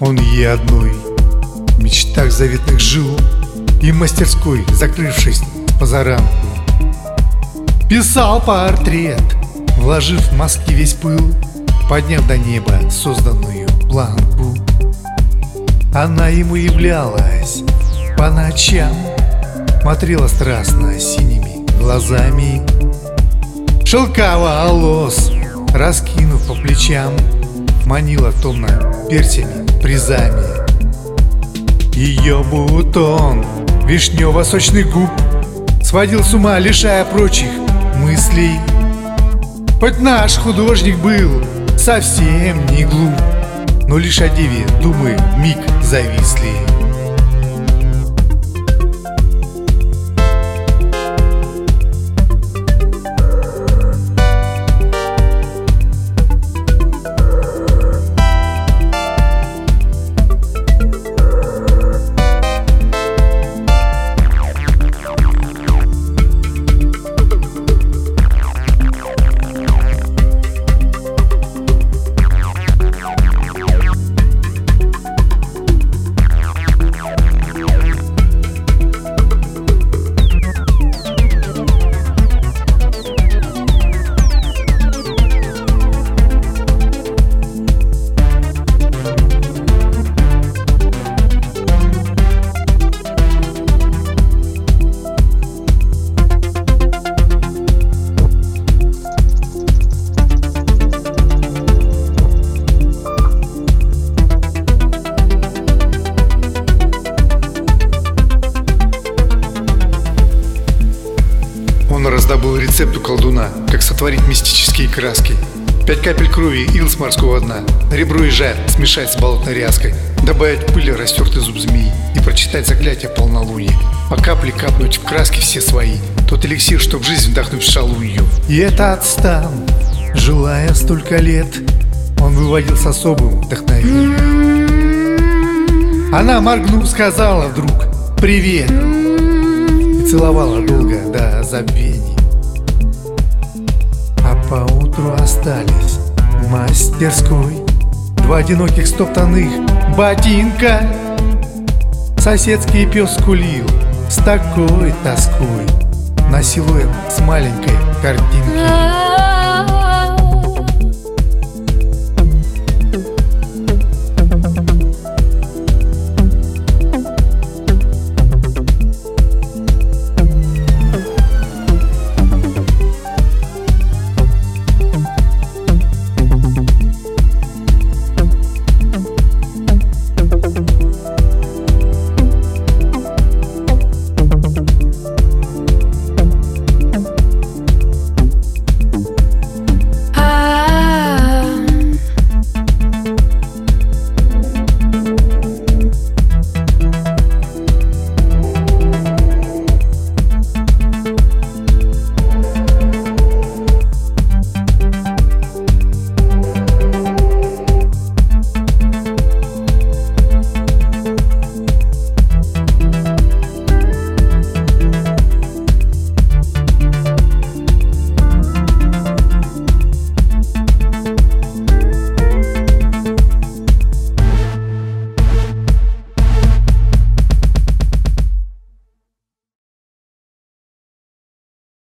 Он ей одной в мечтах заветных жил И мастерской, закрывшись по заранку. Писал портрет, вложив в мазки весь пыл Подняв до неба созданную планку. Она ему являлась по ночам Смотрела страстно синими глазами. Шелкава волос, раскинув по плечам Манила томно персями призами. Ее бутон вишнево-сочных губ Сводил с ума, лишая прочих мыслей. Хоть наш художник был совсем не глуп Но лишь о деве думы миг зависли Он раздобыл рецепт у колдуна, как сотворить мистические краски. Пять капель крови ил с морского дна, ребро и жарь смешать с болотной ряской, добавить в пыль растертый зуб змеи и прочитать заклятие полнолуния. По капле капнуть в краски все свои, тот эликсир, чтоб жизнь вдохнуть в шалунью. И этот стан, желая столько лет, он выводил с особым вдохновением. Она, моргнув, сказала вдруг «Привет!» И целовала долго до забвений А поутру остались. В мастерской. Два одиноких стоптанных ботинка. Соседский пес скулил с такой тоской. На силуэт с маленькой картинки